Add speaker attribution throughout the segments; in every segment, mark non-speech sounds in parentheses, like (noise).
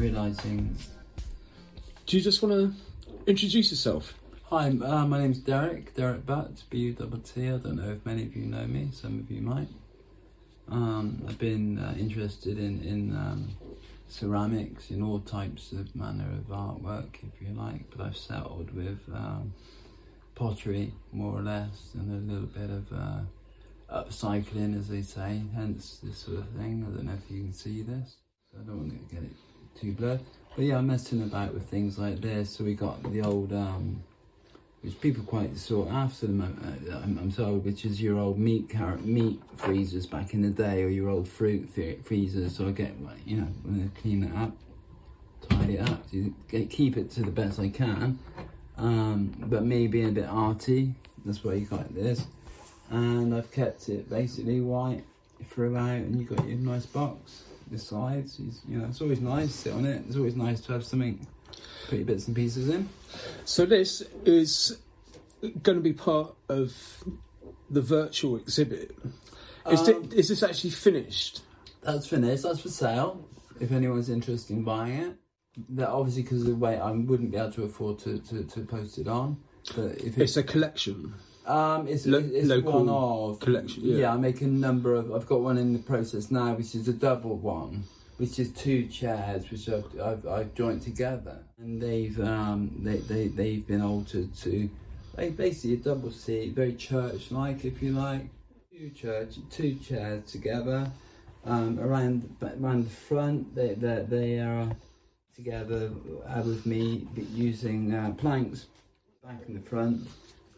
Speaker 1: realising...
Speaker 2: Do you just want to introduce yourself?
Speaker 1: Hi, uh, my name's Derek, Derek Butt, B-U-T-T. I don't know if many of you know me, some of you might. Um, I've been uh, interested in, in um, ceramics, in all types of manner of artwork, if you like, but I've settled with um, pottery, more or less, and a little bit of uh, upcycling, as they say, hence this sort of thing. I don't know if you can see this, I don't want to get it too blurred. But yeah, I'm messing about with things like this. So we got the old um, which people quite sought after the moment, uh, I'm, I'm which is your old meat carrot meat freezers back in the day, or your old fruit freezers. So I get, you know, when I clean it up, tidy it up, to get, keep it to the best I can. Um, but me being a bit arty, that's why you got this. And I've kept it basically white throughout, and you got your nice box. The sides, you know, it's always nice to sit on it. It's always nice to have something put your bits and pieces in.
Speaker 2: So this is going to be part of the virtual exhibit. Is, um, it, is this actually finished?
Speaker 1: That's finished. That's for sale. If anyone's interested in buying it, that obviously because of the weight, I wouldn't be able to afford to, to, to post it on. But if
Speaker 2: it, it's a collection.
Speaker 1: Um, it's, Lo- it's one of
Speaker 2: collection. Yeah.
Speaker 1: yeah, I make a number of. I've got one in the process now, which is a double one which is two chairs which I've, I've, I've joined together and they've um, they, they, they've been altered to like basically a double seat very church like if you like two church two chairs together um, around around the front they, they, they are together uh, with me using uh, planks back in the front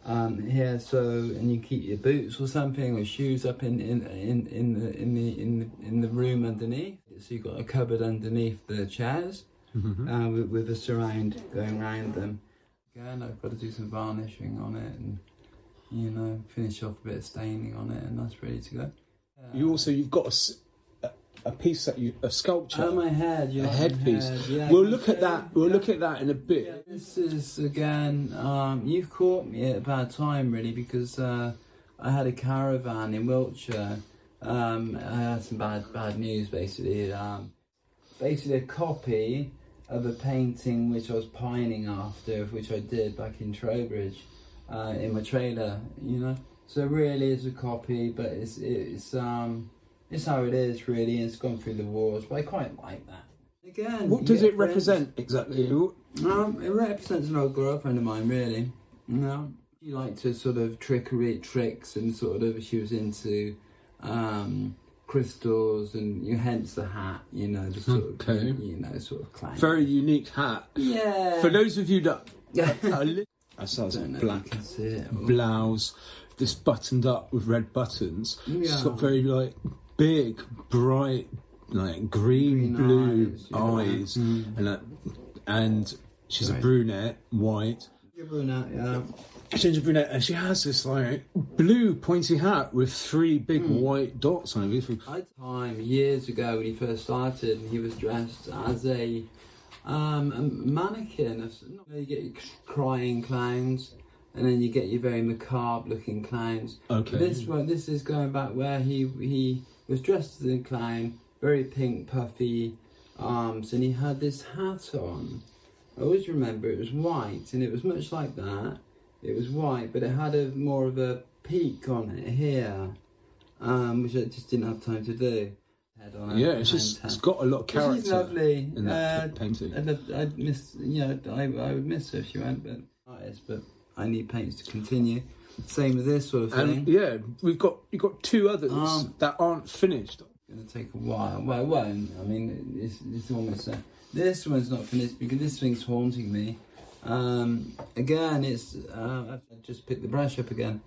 Speaker 1: um, here so and you keep your boots or something or shoes up in in, in, in the in the in the in the room underneath. So you've got a cupboard underneath the chairs mm-hmm. uh, with, with, a surround going around them. Again I've got to do some varnishing on it and you know finish off a bit of staining on it and that's ready to go.
Speaker 2: Uh, you also you've got a a piece that you a sculpture.
Speaker 1: Oh, my head,
Speaker 2: a headpiece. Head. Yeah, we'll look at that. We'll yeah. look at that in a bit.
Speaker 1: This is again. Um, you've caught me at a bad time, really, because uh, I had a caravan in Wiltshire. Um, I had some bad bad news, basically. Um, basically, a copy of a painting which I was pining after, which I did back in Trowbridge, uh, in my trailer. You know, so really, it's a copy, but it's it's um it's how it is, really. And it's gone through the wars, but I quite like that. Again,
Speaker 2: what does it represent exactly?
Speaker 1: Um, it represents an old girlfriend of mine, really. You know, she liked to sort of trickery, tricks, and sort of she was into um, crystals, and you hence the hat. You know, the sort okay. of you know sort of clang.
Speaker 2: Very unique hat.
Speaker 1: Yeah.
Speaker 2: For those of you that. I saw black blouse, this buttoned up with red buttons. Yeah. It's got very like big, bright, like green, green blue eyes, eyes mm. and uh, and she's right. a brunette, white.
Speaker 1: You're brunette, yeah.
Speaker 2: She's a brunette, and she has this like blue pointy hat with three big mm. white dots on it.
Speaker 1: I time years ago when he first started, he was dressed as a um, a mannequin. You get your crying clowns, and then you get your very macabre looking clowns.
Speaker 2: Okay.
Speaker 1: This one, this is going back where he he was dressed as a clown, very pink, puffy arms, and he had this hat on. I always remember it was white, and it was much like that. It was white, but it had a more of a peak on it here, um, which I just didn't have time to do.
Speaker 2: yeah, it's just it's got a lot of character.
Speaker 1: She's lovely.
Speaker 2: In that uh, painting.
Speaker 1: I'd, love, I'd miss, you know, I, I would miss her if she went, but artist. But I need paints to continue. Same with this sort of thing.
Speaker 2: And yeah, we've got you've got two others um, that aren't finished.
Speaker 1: It's going to take a while. Well, it won't. I mean, it's, it's almost a, this one's not finished because this thing's haunting me. Um, again, it's uh, I just picked the brush up again,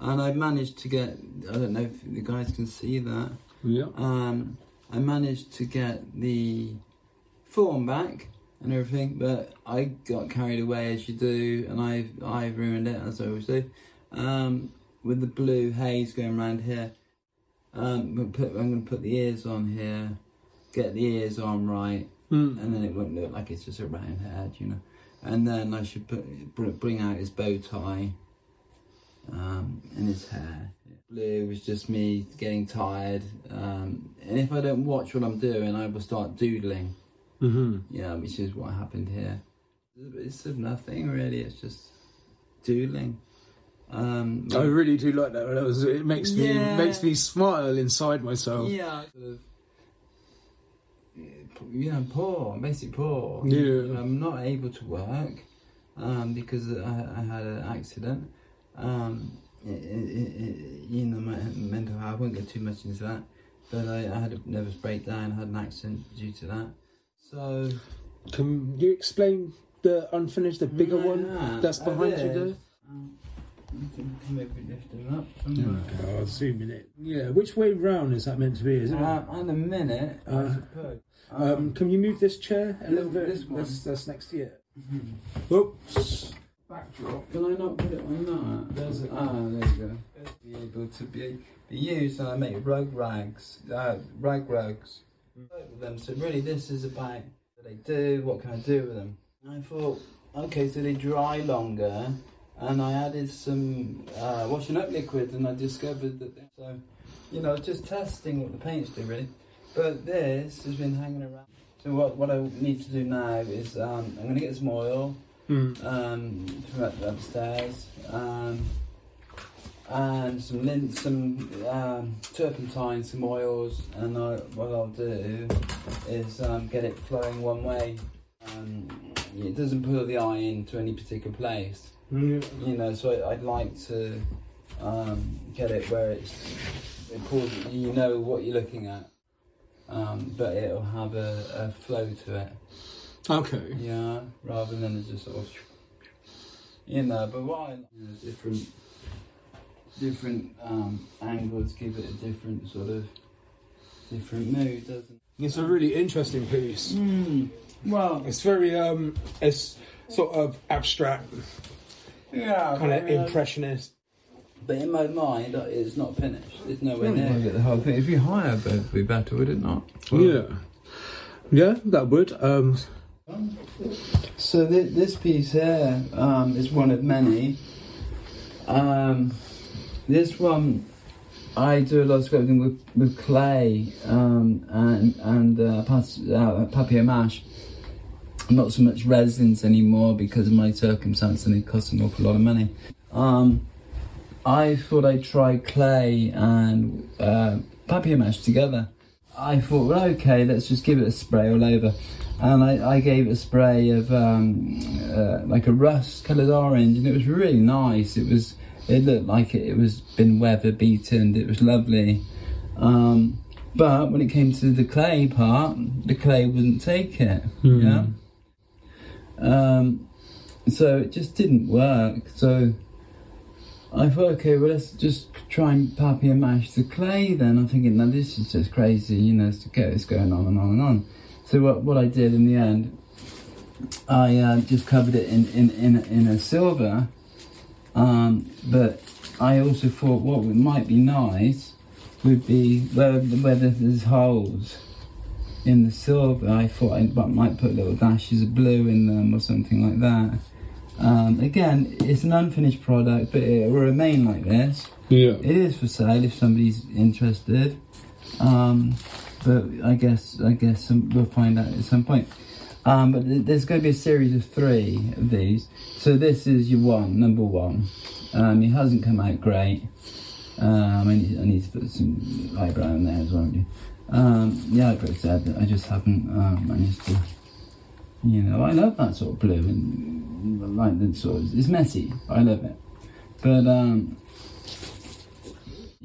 Speaker 1: and I managed to get. I don't know if the guys can see that.
Speaker 2: Yeah.
Speaker 1: Um, I managed to get the form back and everything, but I got carried away as you do, and I I ruined it as I always do um, with the blue haze going around here. Um, I'm, put, I'm going to put the ears on here, get the ears on right,
Speaker 2: mm.
Speaker 1: and then it won't look like it's just a round head, you know. And then I should put bring out his bow tie, um, in his hair. Blue was just me getting tired, um, and if I don't watch what I'm doing, I will start doodling.
Speaker 2: Mm-hmm.
Speaker 1: Yeah, which is what happened here. It's of nothing really. It's just doodling. Um,
Speaker 2: I really do like that. That was, it makes me
Speaker 1: Yeah.
Speaker 2: makes me smile inside myself.
Speaker 1: yeah, sort of, you know, poor, basically poor.
Speaker 2: Yeah.
Speaker 1: You know, I'm not able to work um, because I, I had an accident. Um, it, it, it, you know, my mental health. I won't get too much into that, but I, I had a nervous breakdown. I had an accident due to that. So
Speaker 2: Can you explain the unfinished, the bigger one that's behind you
Speaker 1: did.
Speaker 2: there?
Speaker 1: Um, you can maybe lift up somewhere.
Speaker 2: Okay, I'll zoom in it. Yeah, which way round is that meant to be? Is it?
Speaker 1: Um, in a minute, I suppose.
Speaker 2: um, can you move this chair a little bit?
Speaker 1: this one.
Speaker 2: That's, that's next to it.
Speaker 1: mhm.
Speaker 2: Oops.
Speaker 1: backdrop. Can I not put it on that? There's ah, there you go. Be able to be, be used and I make rug rags, uh, rag rugs. With them. So really, this is about what they do. What can I do with them? And I thought, okay, so they dry longer, and I added some uh, washing up liquid, and I discovered that. They, so, you know, just testing what the paints do really. But this has been hanging around. So what what I need to do now is um, I'm going to get some oil
Speaker 2: Mm.
Speaker 1: um, from upstairs, um, and some lint, some um, turpentine, some oils, and I, what I'll do is um, get it flowing one way. Um, it doesn't pull the eye into any particular place,
Speaker 2: Yeah.
Speaker 1: you know. So I'd like to um, get it where it's it pulls. You know what you're looking at, um, but it'll have a, a flow to it.
Speaker 2: Okay.
Speaker 1: Yeah, rather than just sort of, you know. But what I like is different, different um, angles give it a different sort of different mood, doesn't?
Speaker 2: It's a really interesting piece.
Speaker 1: Mm. Well,
Speaker 2: It's very um, it's sort of abstract,
Speaker 1: yeah,
Speaker 2: kind of
Speaker 1: I
Speaker 2: impressionist.
Speaker 1: But in my mind, it's not finished. It's nowhere near. I get the whole thing. If you hire, it would be better, would it not?
Speaker 2: Yeah. Yeah, that would. Um,
Speaker 1: So th- this piece here um, is one of many. Um, this one, I do a lot of sculpting with, with clay um, and and uh, pas- uh, papier mâche. Not so much resins anymore because of my circumstance and it costs an awful lot of money. Um, I thought I'd try clay and uh, papier mâche together. I thought, well, okay, let's just give it a spray all over. And I, I gave it a spray of um, uh, like a rust coloured orange, and it was really nice. It was, it looked like it, it was been weather beaten. It was lovely. Um, but when it came to the clay part, the clay wouldn't take it.
Speaker 2: Hmm.
Speaker 1: Yeah. Um, so it just didn't work. So I thought, okay, well, let's just try and papier mâche the clay then. I'm thinking, now this is just crazy, you know, get going on and on and on. So what, what I did in the end, I uh, just covered it in, in, in, in a silver. Um, but I also thought what might be nice would be where, where there's holes in the silver. I thought I might put little dashes of blue in them or something like that. Um, again, it's an unfinished product, but it will remain like this.
Speaker 2: yeah.
Speaker 1: It is for sale if somebody's interested. Um, but I guess I guess some, we'll find out at some point. Um, but th- there's going to be a series of three of these. So this is your one, number one. Um, it hasn't come out great. Um, I, need, I need to put some eyebrow in there as well. Um, the eyebrow's dead. I just haven't um, managed to. You know, I love that sort of blue and like the sort of. It's messy. I love it, but um,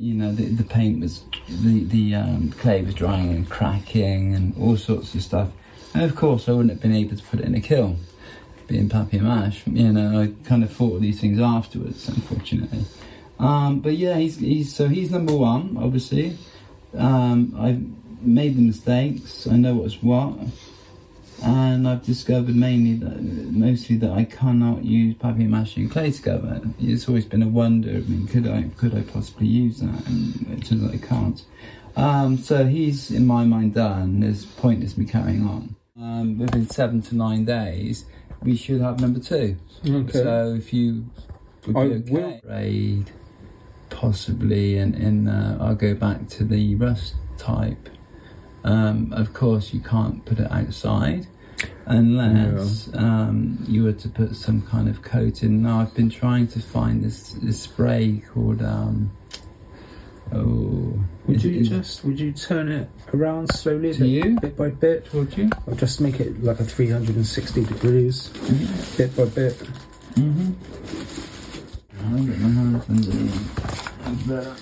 Speaker 1: you know, the, the paint was, the, the um, clay was drying and cracking and all sorts of stuff. And of course, I wouldn't have been able to put it in a kiln, being papier mâche. You know, I kind of thought of these things afterwards, unfortunately. Um, but yeah, he's, he's so he's number one, obviously. Um, I've made the mistakes. I know what's what, and I've discovered mainly that mostly that I cannot use papier mâche and clay together. It's always been a wonder. I mean, could I could I possibly use that? And it turns out I can't. Um, so he's in my mind done. There's pointless me carrying on. Um, within seven to nine days, we should have number two.
Speaker 2: Okay.
Speaker 1: So if you would
Speaker 2: I
Speaker 1: be okay.
Speaker 2: will-
Speaker 1: Raid. Possibly, and in, in uh, I'll go back to the rust type. Um, of course, you can't put it outside unless yeah. um, you were to put some kind of coat in. Now, I've been trying to find this, this spray called. Um, oh,
Speaker 2: would you just would you turn it around slowly, bit,
Speaker 1: you?
Speaker 2: bit by bit?
Speaker 1: Would you?
Speaker 2: Or just make it like a three hundred and sixty degrees, mm-hmm. bit by bit.
Speaker 1: Mm-hmm. I'll get my hands underneath. Better.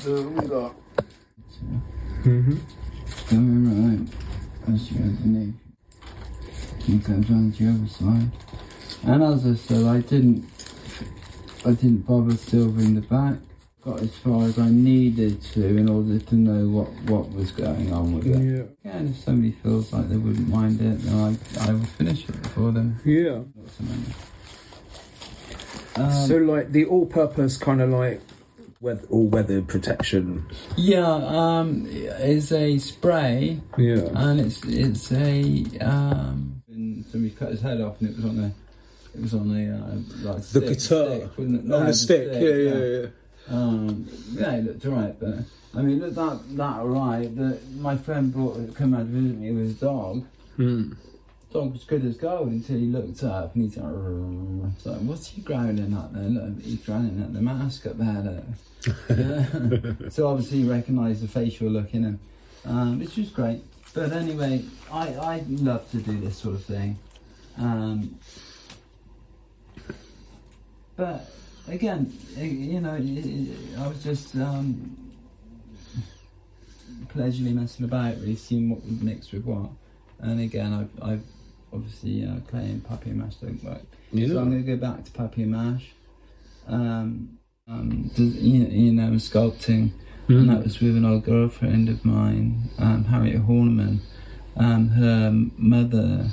Speaker 1: So we got.
Speaker 2: Mm-hmm.
Speaker 1: Come right. That's you underneath. You down to the other side. And as I said, I didn't I didn't bother silvering the back. Got as far as I needed to in order to know what, what was going on with it.
Speaker 2: Yeah.
Speaker 1: And if somebody feels like they wouldn't mind it, then I, I will finish it for them.
Speaker 2: Yeah. Um, so like the all-purpose kind of like weather, all weather protection.
Speaker 1: Yeah, um, it's a spray.
Speaker 2: Yeah,
Speaker 1: and it's it's a um. Somebody cut his head off, and it was on a it was on a uh, like
Speaker 2: the stick, guitar
Speaker 1: stick, no,
Speaker 2: on a stick. stick. Yeah, yeah, yeah. yeah.
Speaker 1: Um, yeah, it looked alright, but I mean, looked that that alright. That my friend brought come out to visit me with his dog.
Speaker 2: Hmm
Speaker 1: dog was good as gold until he looked up and he's like, so what's he growling at there? Look, he's growling at the mask up there. Yeah. (laughs) so obviously he recognised the facial look in him, um, which was great. But anyway, I, I love to do this sort of thing. Um, but again, you know, I was just um, pleasurably messing about, really seeing what would mix with what. And again, I've, I've obviously uh, clay and mache don't work. Yeah. So I'm going to go back to papier mache. Um, um, you, you know, sculpting, mm. and that was with an old girlfriend of mine, um, Harriet Horniman. Um, her mother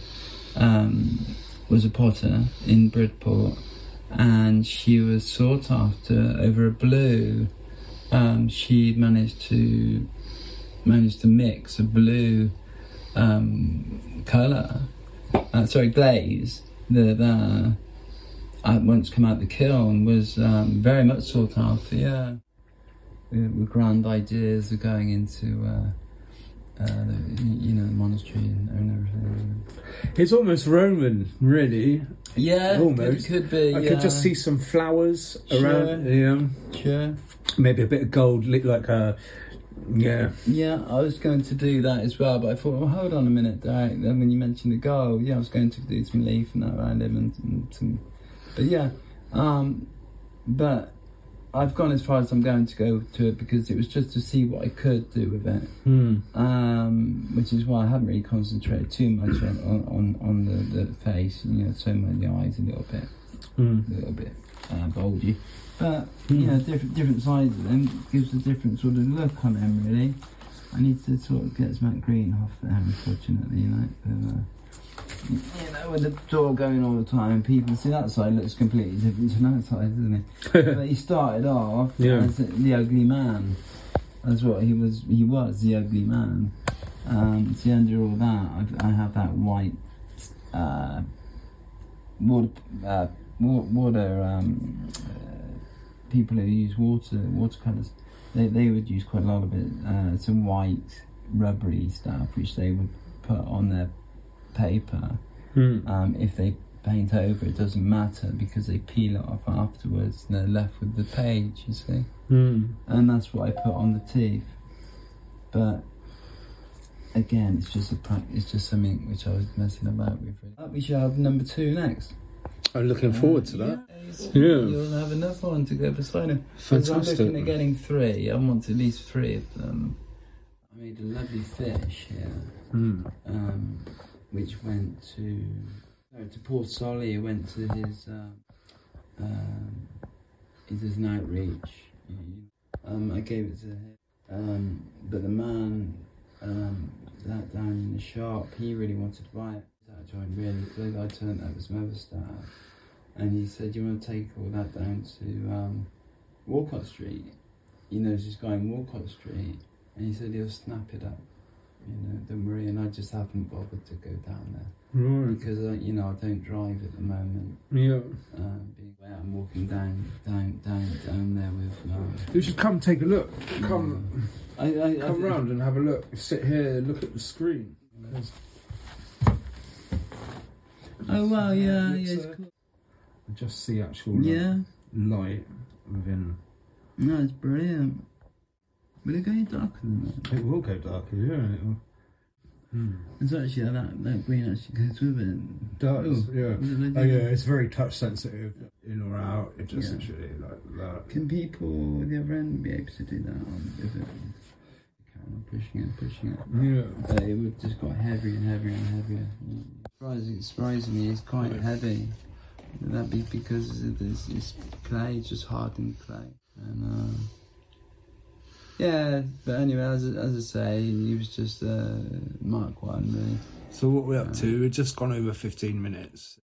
Speaker 1: um, was a potter in Bridport, and she was sought after over a blue. Um, she managed to managed to mix a blue um, color uh, sorry, glaze that uh, I once come out the kiln was um, very much sought after. Yeah, with grand ideas of going into. Uh, uh, the, you know, the monastery and, and, everything.
Speaker 2: It's almost Roman, really.
Speaker 1: Yeah,
Speaker 2: almost.
Speaker 1: It could be.
Speaker 2: I
Speaker 1: yeah.
Speaker 2: could just see some flowers
Speaker 1: sure.
Speaker 2: around. Yeah,
Speaker 1: sure.
Speaker 2: Maybe a bit of gold, like a yeah.
Speaker 1: Yeah, I was going to do that as well, but I thought, well, hold on a minute, Derek. Then when you mentioned the goal, yeah, I was going to do some leaf and that around him and, and some. But yeah, um, but I've gone as far as I'm going to go to it because it was just to see what I could do with it.
Speaker 2: Hmm.
Speaker 1: Um, which is why I haven't really concentrated too much on on, on the, the face. You know, so many the eyes a little bit,
Speaker 2: hmm.
Speaker 1: a little bit uh, bulgy. But you know, different different sides of them gives a different sort of look on them. Really, I need to sort of get that green off there. Unfortunately, you know. Uh, you know, with the door going all the time, people see that side looks completely different to that side, doesn't it? (laughs) but he started off
Speaker 2: yeah.
Speaker 1: as the ugly man. That's what he was. He was the ugly man. Um, see, under all that, I've, I have that white uh, water, uh, water um, people who use water watercolors, they, they would use quite a lot of it. Uh, some white rubbery stuff which they would put on their paper.
Speaker 2: Mm.
Speaker 1: Um, if they paint over, it doesn't matter because they peel it off afterwards and they're left with the page. You see,
Speaker 2: mm.
Speaker 1: and that's what I put on the teeth. But again, it's just a it's just something which I was messing about with. We shall have number two next.
Speaker 2: I'm looking forward to that.
Speaker 1: Yeah, you'll have enough on to go beside him.
Speaker 2: Fantastic.
Speaker 1: I'm looking at getting three. I want at least three of them. I made a lovely fish here,
Speaker 2: mm.
Speaker 1: um, which went to no, to Paul Solly. It went to his uh, um, he does an outreach. Um, I gave it to him, um, but the man um, that down in the shop, he really wanted to buy it that joint really good. I turned up with some other stuff, and he said, "You want to take all that down to um, Walcot Street?" You know, this guy in Walcot Street, and he said he'll snap it up. You know, don't worry. And I just haven't bothered to go down there
Speaker 2: Right.
Speaker 1: because uh, you know I don't drive at the moment.
Speaker 2: Yeah.
Speaker 1: Um, being out and walking down, down, down, down there with. Um,
Speaker 2: You should come take a look. Come,
Speaker 1: I, I, I
Speaker 2: come
Speaker 1: think-
Speaker 2: round and have a look. Sit here, look at the screen.
Speaker 1: Oh wow, yeah, yeah, it's cool.
Speaker 2: Just see actual like,
Speaker 1: Yeah,
Speaker 2: light within.
Speaker 1: no, it's brilliant. Will it go darker than that?
Speaker 2: It will go darker, yeah. It will. Hmm.
Speaker 1: It's actually that that green actually goes with it.
Speaker 2: Does,
Speaker 1: Oh,
Speaker 2: yeah. Oh yeah, it's very touch sensitive, in or out. It just
Speaker 1: Yeah.
Speaker 2: literally like that.
Speaker 1: Can people with the other end be able to do that on if it pushing it, pushing it?
Speaker 2: Yeah.
Speaker 1: But it would just got heavier and heavier and heavier. Surprising, surprisingly, it's quite heavy. That be because of this, this clay, it's just hardened clay? And uh, yeah, but anyway, as, I- as I say, he was just uh, Mark One, really.
Speaker 2: So what we're up to? We've just gone over fifteen minutes.